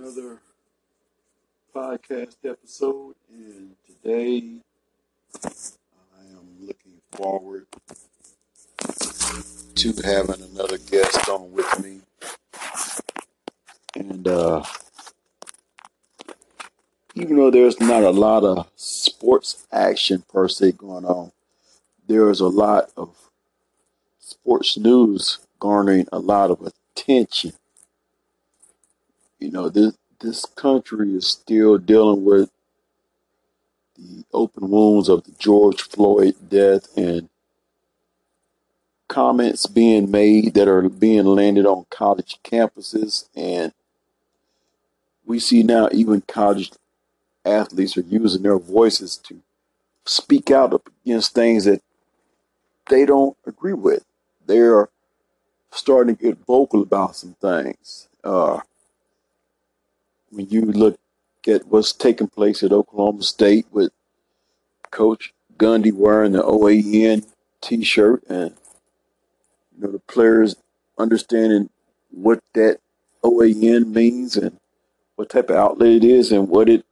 another podcast episode, and today I am looking forward to having another guest on with me. And uh, even though there's not a lot of sports action per se going on, there is a lot of sports news garnering a lot of attention. You know, this this country is still dealing with the open wounds of the George Floyd death and comments being made that are being landed on college campuses and we see now even college athletes are using their voices to speak out against things that they don't agree with. They're starting to get vocal about some things. Uh, when you look at what's taking place at Oklahoma State with Coach Gundy wearing the OAN T-shirt, and you know the players understanding what that OAN means and what type of outlet it is and what it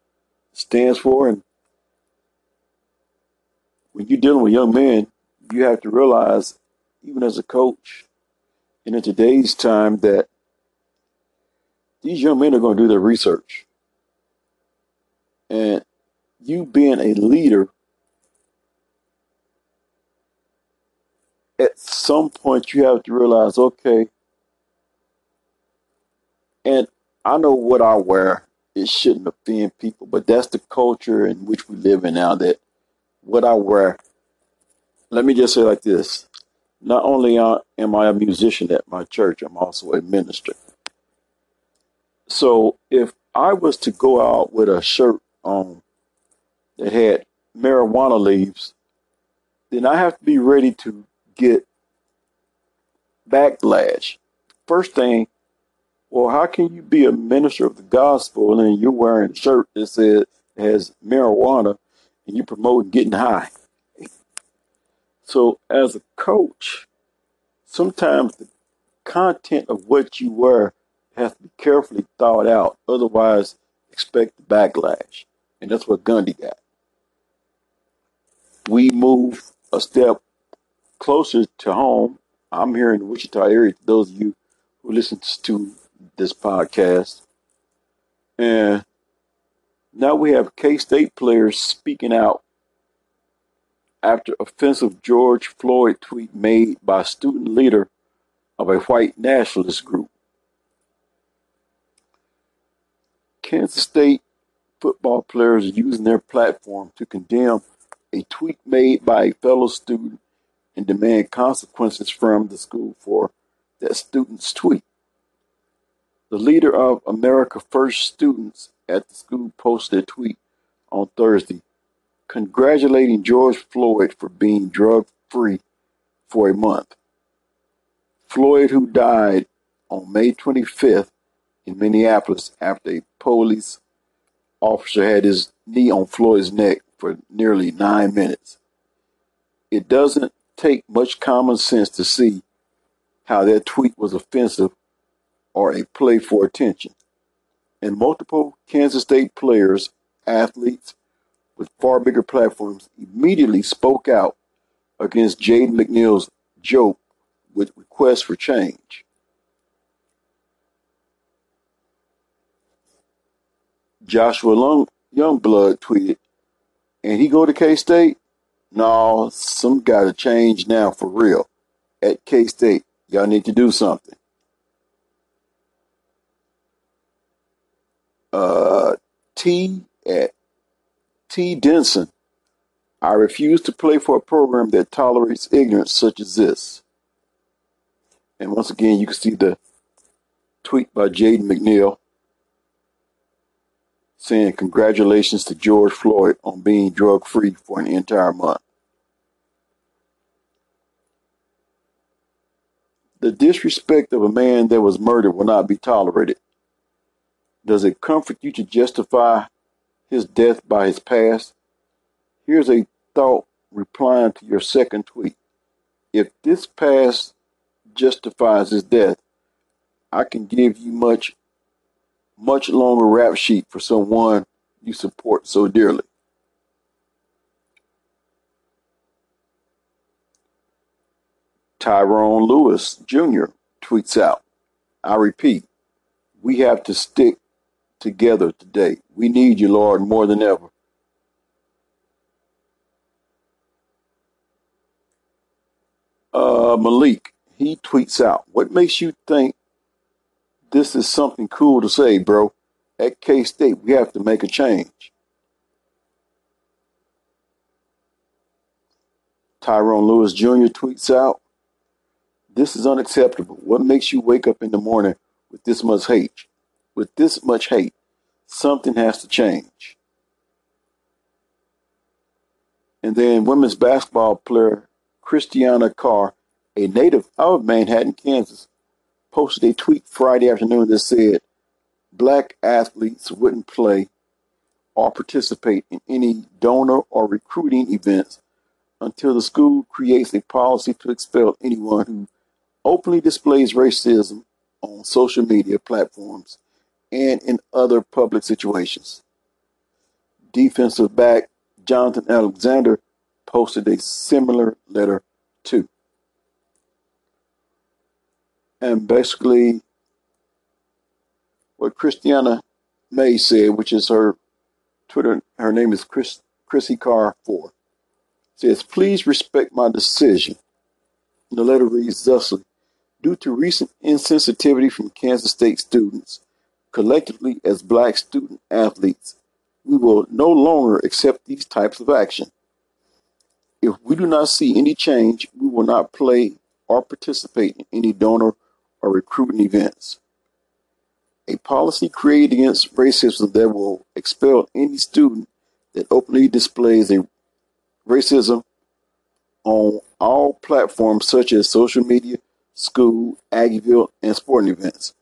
stands for, and when you're dealing with young men, you have to realize, even as a coach, and in today's time, that these young men are going to do their research. And you being a leader, at some point you have to realize, okay, and I know what I wear, it shouldn't offend people, but that's the culture in which we live in now that what I wear, let me just say like this. Not only uh, am I a musician at my church, I'm also a minister. So if I was to go out with a shirt on that had marijuana leaves, then I have to be ready to get backlash. First thing, well, how can you be a minister of the gospel and you're wearing a shirt that says has marijuana and you promoting getting high? So as a coach, sometimes the content of what you wear has to be carefully thought out. Otherwise, expect the backlash. And that's what Gundy got. We move a step closer to home. I'm here in the Wichita area, those of you who listen to this podcast. And now we have K State players speaking out after offensive George Floyd tweet made by student leader of a white nationalist group. Kansas State football players are using their platform to condemn a tweet made by a fellow student and demand consequences from the school for that student's tweet. The leader of America First students at the school posted a tweet on Thursday congratulating George Floyd for being drug free for a month. Floyd, who died on May 25th in Minneapolis after a police officer had his knee on Floyd's neck for nearly nine minutes. It doesn't take much common sense to see how that tweet was offensive or a play for attention. And multiple Kansas State players, athletes with far bigger platforms immediately spoke out against Jaden McNeil's joke with requests for change. Joshua Long, Youngblood tweeted, and he go to K State? No, some got to change now for real. At K State, y'all need to do something. Uh, T at T Denson. I refuse to play for a program that tolerates ignorance such as this. And once again, you can see the tweet by Jaden McNeil saying congratulations to George Floyd on being drug free for an entire month. The disrespect of a man that was murdered will not be tolerated. Does it comfort you to justify his death by his past? Here's a thought replying to your second tweet. If this past justifies his death, I can give you much much longer rap sheet for someone you support so dearly. Tyrone Lewis Jr. tweets out, I repeat, we have to stick together today. We need you, Lord, more than ever. Uh, Malik, he tweets out, What makes you think this is something cool to say, bro? At K State, we have to make a change. Tyrone Lewis Jr. tweets out, This is unacceptable. What makes you wake up in the morning with this much hate? With this much hate, something has to change. And then women's basketball player Christiana Carr, a native of Manhattan, Kansas, posted a tweet Friday afternoon that said black athletes wouldn't play or participate in any donor or recruiting events until the school creates a policy to expel anyone who openly displays racism on social media platforms and in other public situations. Defensive back Jonathan Alexander posted a similar letter too. And basically, what Christiana May said, which is her Twitter, her name is Chris, Chrissy Carr 4, says, Please respect my decision. The letter reads thusly Due to recent insensitivity from Kansas State students, collectively as black student athletes, we will no longer accept these types of action. If we do not see any change, we will not play or participate in any donor or recruiting events. A policy created against racism that will expel any student that openly displays a racism on all platforms such as social media, school, Aggieville, and sporting events.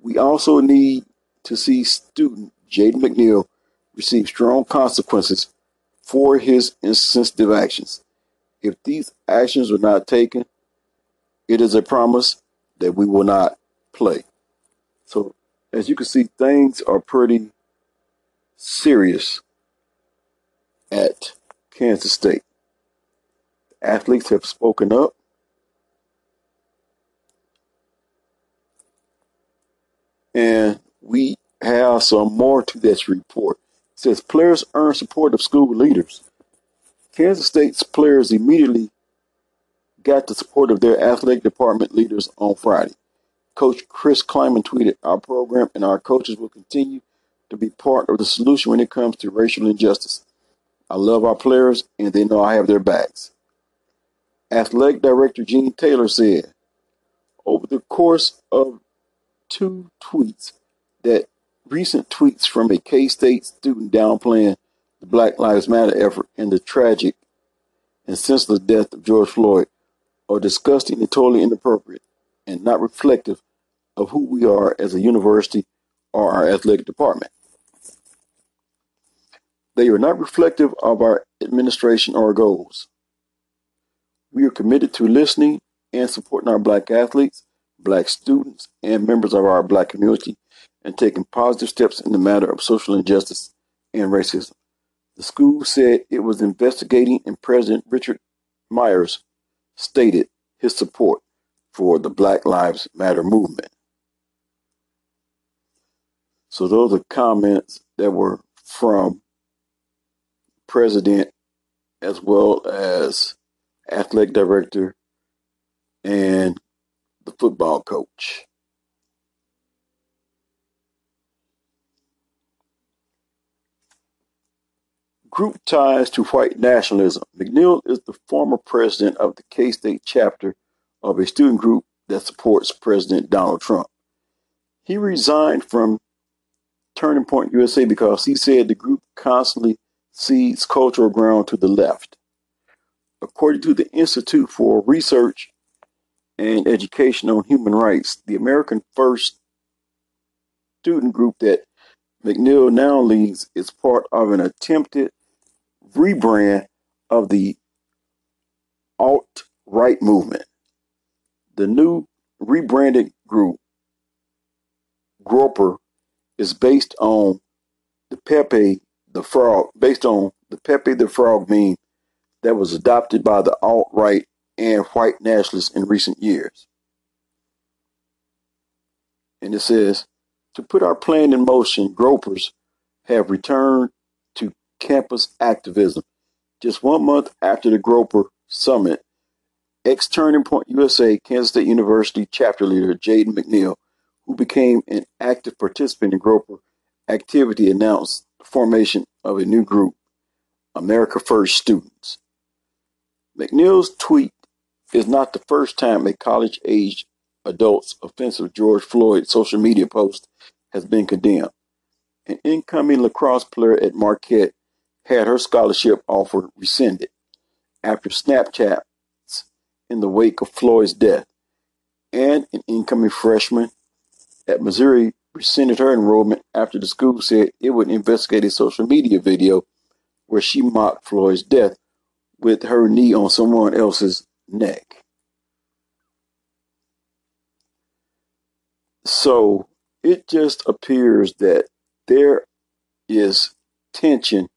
We also need to see student Jaden McNeil receive strong consequences for his insensitive actions. If these actions are not taken, it is a promise that we will not play. So, as you can see, things are pretty serious at Kansas State. Athletes have spoken up. And we have some more to this report says players earn support of school leaders. Kansas State's players immediately got the support of their athletic department leaders on Friday. Coach Chris Klieman tweeted, Our program and our coaches will continue to be part of the solution when it comes to racial injustice. I love our players and they know I have their backs. Athletic Director Gene Taylor said, Over the course of two tweets that recent tweets from a K State student downplaying the Black Lives Matter effort and the tragic and senseless death of George Floyd are disgusting and totally inappropriate and not reflective of who we are as a university or our athletic department. They are not reflective of our administration or goals. We are committed to listening and supporting our black athletes, black students, and members of our black community and taking positive steps in the matter of social injustice and racism. The school said it was investigating, and President Richard Myers stated his support for the Black Lives Matter movement. So those are comments that were from president as well as athletic director and the football coach. Group ties to white nationalism. McNeil is the former president of the K State chapter of a student group that supports President Donald Trump. He resigned from Turning Point USA because he said the group constantly cedes cultural ground to the left. According to the Institute for Research and Education on Human Rights, the American First student group that McNeil now leads is part of an attempted rebrand of the alt right movement. The new rebranded group, Groyper, is based on the Pepe the Frog, based on the Pepe the Frog meme that was adopted by the alt right and white nationalists in recent years. And it says, to put our plan in motion, groypers have returned campus activism. Just one month after the Groyper Summit, ex Turning Point USA Kansas State University chapter leader Jaden McNeil, who became an active participant in Groyper activity, announced the formation of a new group, America First Students. McNeil's tweet is not the first time a college age adult's offensive George Floyd social media post has been condemned. An incoming lacrosse player at Marquette had her scholarship offer rescinded after Snapchats in the wake of Floyd's death, and an incoming freshman at Missouri rescinded her enrollment after the school said it would investigate a social media video where she mocked Floyd's death with her knee on someone else's neck. So it just appears that there is tension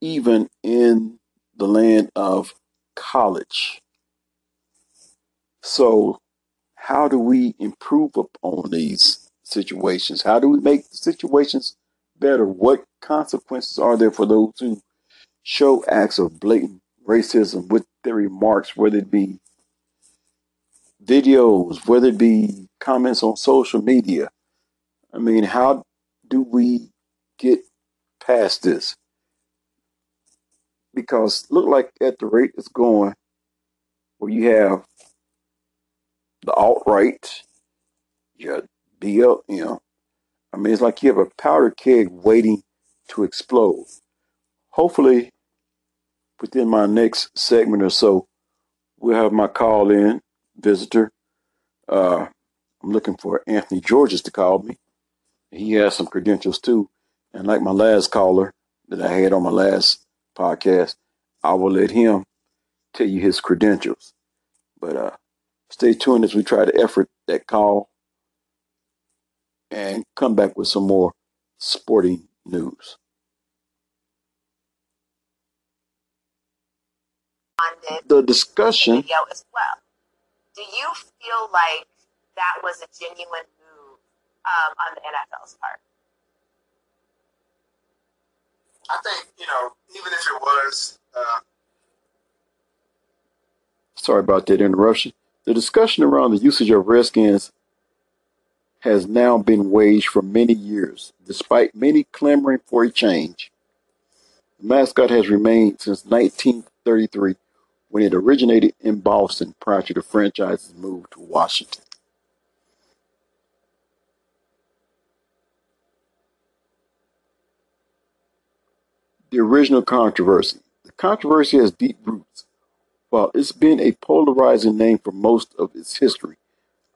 even in the land of college. So, how do we improve upon these situations? How do we make the situations better? What consequences are there for those who show acts of blatant racism with their remarks, whether it be videos, whether it be comments on social media? I mean, how do we get past this? Because look like at the rate it's going, where you have the alt right, your BLM. I mean, it's like you have a powder keg waiting to explode. Hopefully, within my next segment or so, we'll have my call in visitor. Uh, I'm looking for Anthony Georges to call me. He has some credentials too. And like my last caller that I had on my last podcast, I will let him tell you his credentials. But uh, stay tuned as we try to effort that call and come back with some more sporting news. The discussion video as well. Do you feel like that was a genuine move um, on the NFL's part? I think you know, even if it was. Uh... Sorry about that interruption. The discussion around the usage of Redskins has now been waged for many years, despite many clamoring for a change. The mascot has remained since 1933 when it originated in Boston prior to the franchise's move to Washington. The original controversy. The controversy has deep roots. While it's been a polarizing name for most of its history,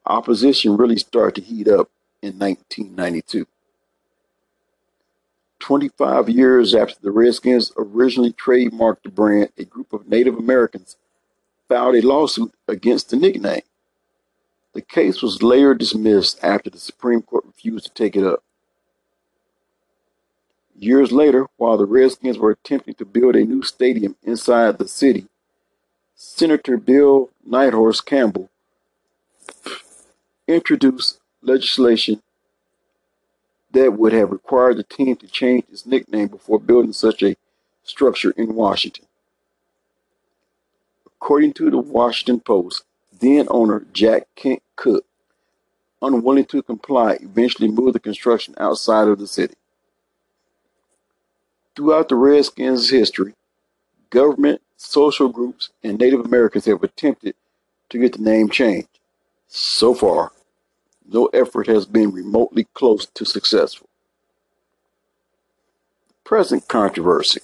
opposition really started to heat up in 1992. 25 years after the Redskins originally trademarked the brand, a group of Native Americans filed a lawsuit against the nickname. The case was later dismissed after the Supreme Court refused to take it up. Years later, while the Redskins were attempting to build a new stadium inside the city, Senator Bill Nighthorse Campbell introduced legislation that would have required the team to change its nickname before building such a structure in Washington. According to the Washington Post, then owner Jack Kent Cooke, unwilling to comply, eventually moved the construction outside of the city. Throughout the Redskins' history, government, social groups, and Native Americans have attempted to get the name changed. So far, no effort has been remotely close to successful. Present controversy.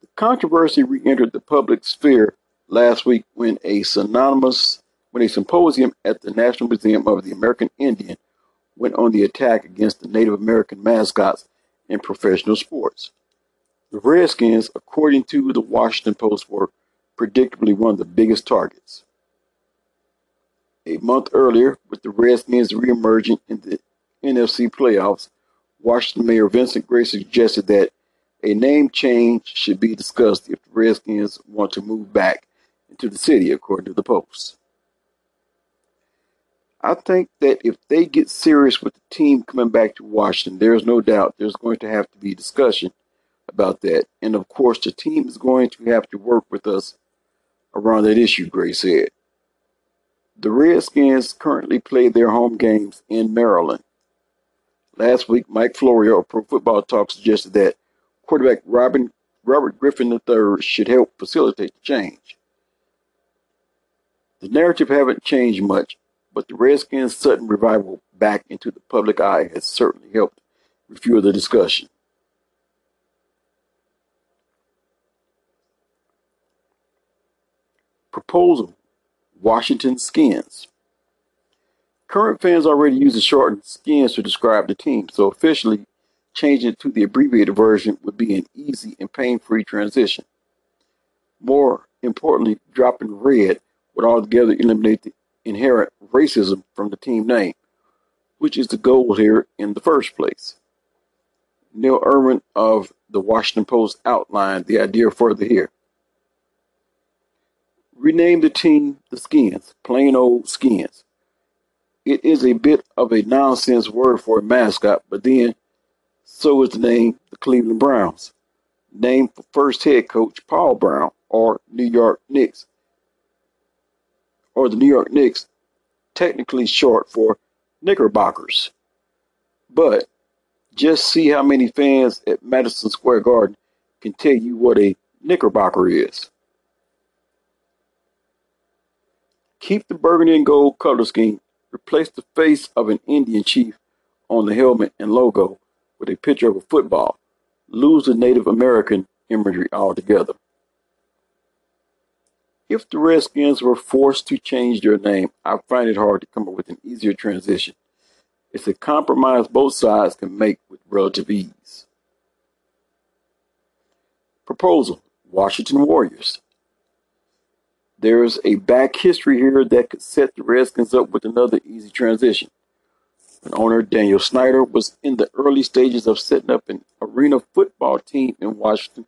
The controversy re-entered the public sphere last week when a synonymous when a symposium at the National Museum of the American Indian went on the attack against the Native American mascots in professional sports. The Redskins, according to the Washington Post, were predictably one of the biggest targets. A month earlier, with the Redskins reemerging in the NFC playoffs, Washington Mayor Vincent Gray suggested that a name change should be discussed if the Redskins want to move back into the city, according to the Post. I think that if they get serious with the team coming back to Washington, there's no doubt there's going to have to be discussion about that. And of course, the team is going to have to work with us around that issue, Gray said. The Redskins currently play their home games in Maryland. Last week, Mike Florio of Pro Football Talk suggested that quarterback Robin, Robert Griffin III should help facilitate the change. The narrative haven't changed much, but the Redskins' sudden revival back into the public eye has certainly helped refuel the discussion. Proposal Washington Skins. Current fans already use the shortened skins to describe the team, so officially changing it to the abbreviated version would be an easy and pain free transition. More importantly, dropping red would altogether eliminate the inherent racism from the team name, which is the goal here in the first place. Neil Irwin of the Washington Post outlined the idea further here. Rename the team the Skins, plain old Skins. It is a bit of a nonsense word for a mascot, but then so is the name the Cleveland Browns, named for first head coach Paul Brown, or New York Knicks, or the New York Knicks, technically short for Knickerbockers. But just see how many fans at Madison Square Garden can tell you what a Knickerbocker is. Keep the burgundy and gold color scheme. Replace the face of an Indian chief on the helmet and logo with a picture of a football. Lose the Native American imagery altogether. If the Redskins were forced to change their name, I find it hard to come up with an easier transition. It's a compromise both sides can make with relative ease. Proposal Washington Warriors. There's a back history here that could set the Redskins up with another easy transition. When owner Daniel Snyder was in the early stages of setting up an arena football team in Washington,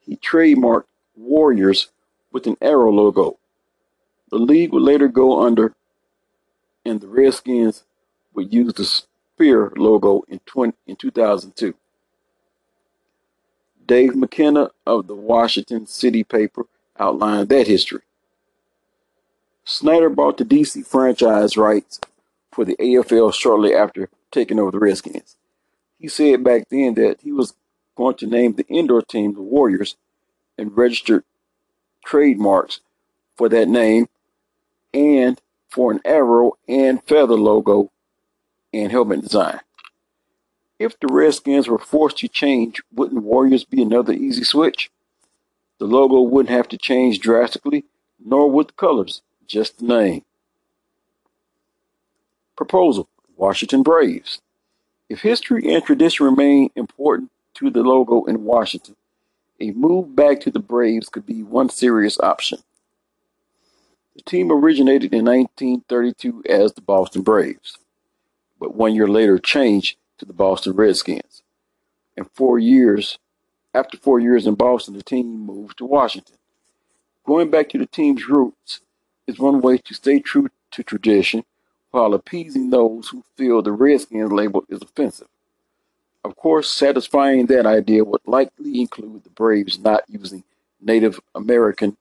he trademarked Warriors with an arrow logo. The league would later go under, and the Redskins would use the spear logo in, 20, in 2002. Dave McKenna of the Washington City paper outlined that history. Snyder bought the DC franchise rights for the AFL shortly after taking over the Redskins. He said back then that he was going to name the indoor team the Warriors and registered trademarks for that name and for an arrow and feather logo and helmet design. If the Redskins were forced to change, wouldn't Warriors be another easy switch? The logo wouldn't have to change drastically, nor would the colors just the name. Proposal Washington Braves. If history and tradition remain important to the logo in Washington, a move back to the Braves could be one serious option. The team originated in 1932 as the Boston Braves, but one year later changed to the Boston Redskins. And four years after four years in Boston, the team moved to Washington. Going back to the team's roots, is one way to stay true to tradition while appeasing those who feel the Redskins label is offensive. Of course, satisfying that idea would likely include the Braves not using Native American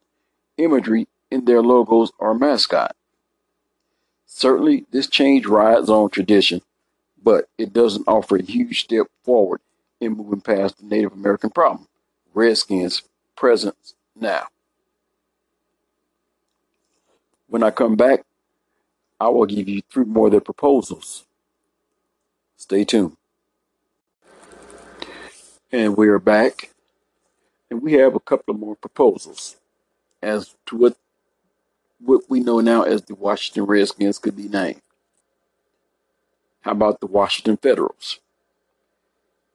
imagery in their logos or mascot. Certainly, this change rides on tradition, but it doesn't offer a huge step forward in moving past the Native American problem. Redskins' presence now. When I come back, I will give you three more of their proposals. Stay tuned. And we are back, and we have a couple of more proposals as to what what we know now as the Washington Redskins could be named. How about the Washington Federals?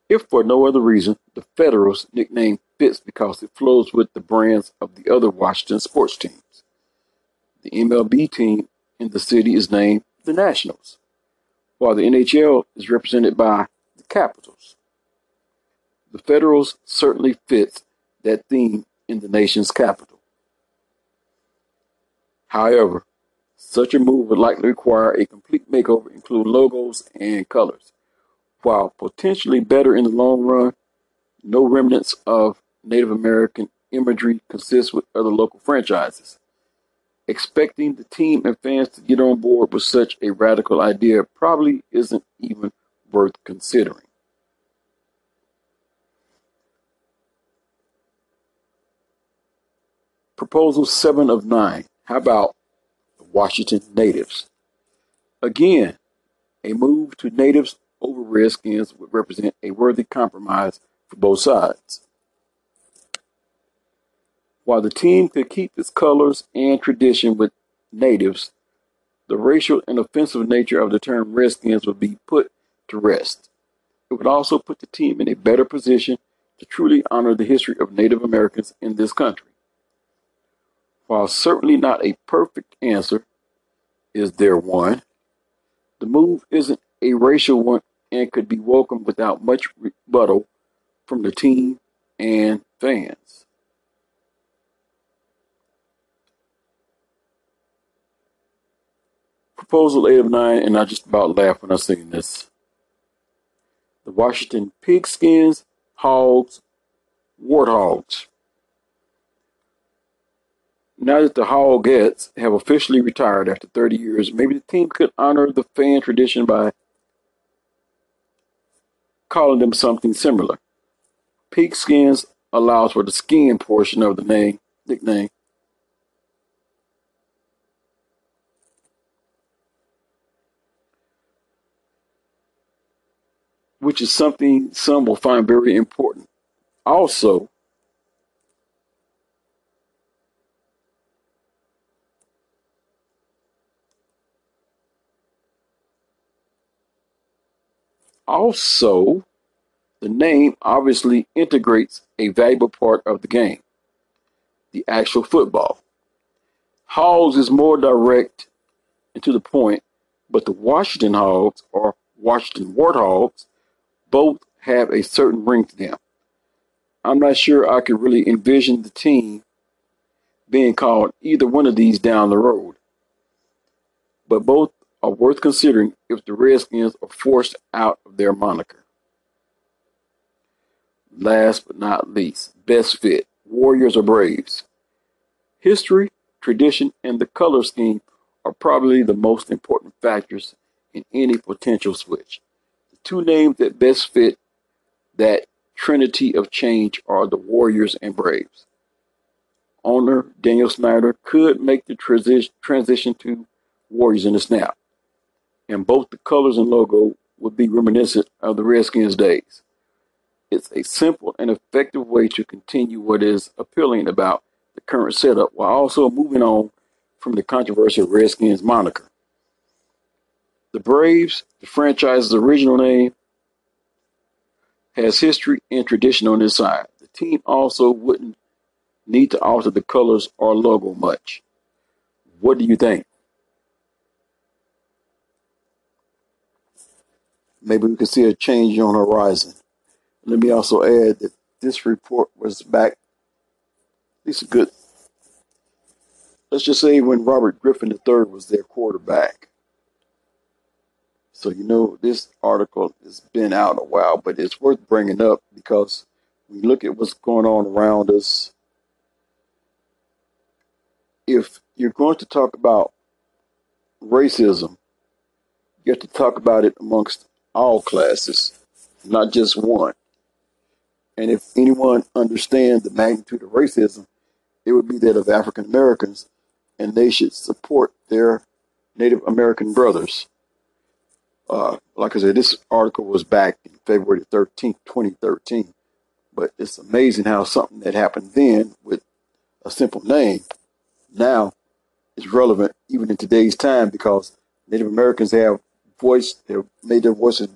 If for no other reason, the Federals nickname fits because it flows with the brands of the other Washington sports teams. The MLB team in the city is named the Nationals, while the NHL is represented by the Capitals. The Federals certainly fits that theme in the nation's capital. However, such a move would likely require a complete makeover, including logos and colors. While potentially better in the long run, no remnants of Native American imagery consist with other local franchises. Expecting the team and fans to get on board with such a radical idea probably isn't even worth considering. Proposal 7 of 9. How about the Washington Natives? Again, a move to Natives over Redskins would represent a worthy compromise for both sides. While the team could keep its colors and tradition with Natives, the racial and offensive nature of the term Redskins would be put to rest. It would also put the team in a better position to truly honor the history of Native Americans in this country. While certainly not a perfect answer, is there one? The move isn't a racial one and could be welcomed without much rebuttal from the team and fans. Proposal 8 of 9, and I just about laughed when I saying this. The Washington Pigskins, Hogs, Warthogs. Now that the Hogettes have officially retired after 30 years, maybe the team could honor the fan tradition by calling them something similar. Pigskins allows for the skin portion of the name nickname. Which is something some will find very important. Also, Also, the name obviously integrates a valuable part of the game, the actual football. Hogs is more direct and to the point, but the Washington Hogs or Washington Warthogs both have a certain ring to them. I'm not sure I could really envision the team being called either one of these down the road. But both are worth considering if the Redskins are forced out of their moniker. Last but not least, best fit Warriors or Braves. History, tradition, and the color scheme are probably the most important factors in any potential switch. The two names that best fit that trinity of change are the Warriors and Braves. Owner Daniel Snyder could make the transi- transition to Warriors in a snap and both the colors and logo would be reminiscent of the Redskins days. It's a simple and effective way to continue what is appealing about the current setup while also moving on from the controversial Redskins moniker. The Braves, the franchise's original name, has history and tradition on its side. The team also wouldn't need to alter the colors or logo much. What do you think? Maybe we could see a change on the horizon. Let me also add that this report was back, at least a good, let's just say when Robert Griffin III was their quarterback. So, you know, this article has been out a while, but it's worth bringing up because we look at what's going on around us. If you're going to talk about racism, you have to talk about it amongst all classes, not just one. And if anyone understands the magnitude of racism, it would be that of African Americans, and they should support their Native American brothers. Uh, like I said, this article was back in February 13th, 2013. But it's amazing how something that happened then with a simple name now is relevant even in today's time because Native Americans have voice, they made their voices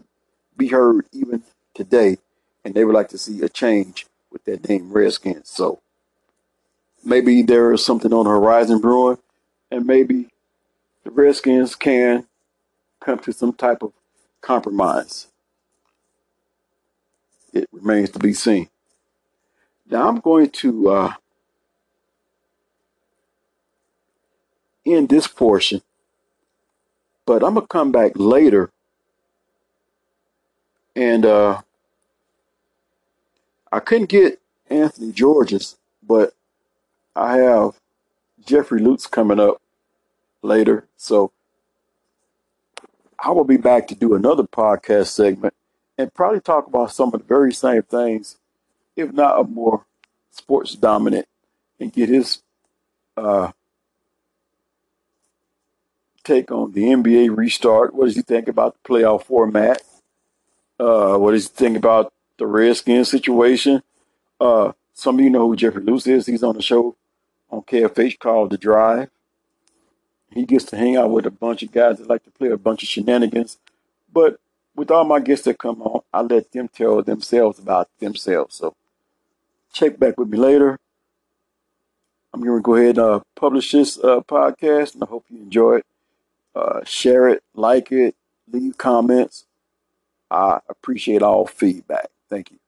be heard even today, and they would like to see a change with that name Redskins. So maybe there is something on the horizon brewing, and maybe the Redskins can come to some type of compromise. It remains to be seen. Now I'm going to uh, end this portion, but I'm gonna come back later and uh, I couldn't get Anthony Georges, but I have Jeffrey Lutz coming up later, so I will be back to do another podcast segment and probably talk about some of the very same things, if not a more sports dominant, and get his uh, take on the NBA restart. What does he think about the playoff format? Uh, what does he think about the Redskins situation? Uh, some of you know who Jeffrey Lutz is. He's on the show on KFH called The Drive. He gets to hang out with a bunch of guys that like to play a bunch of shenanigans. But with all my guests that come on, I let them tell themselves about themselves. So check back with me later. I'm going to go ahead and uh, publish this uh, podcast, and I hope you enjoy it. Uh, share it, like it, leave comments. I appreciate all feedback. Thank you.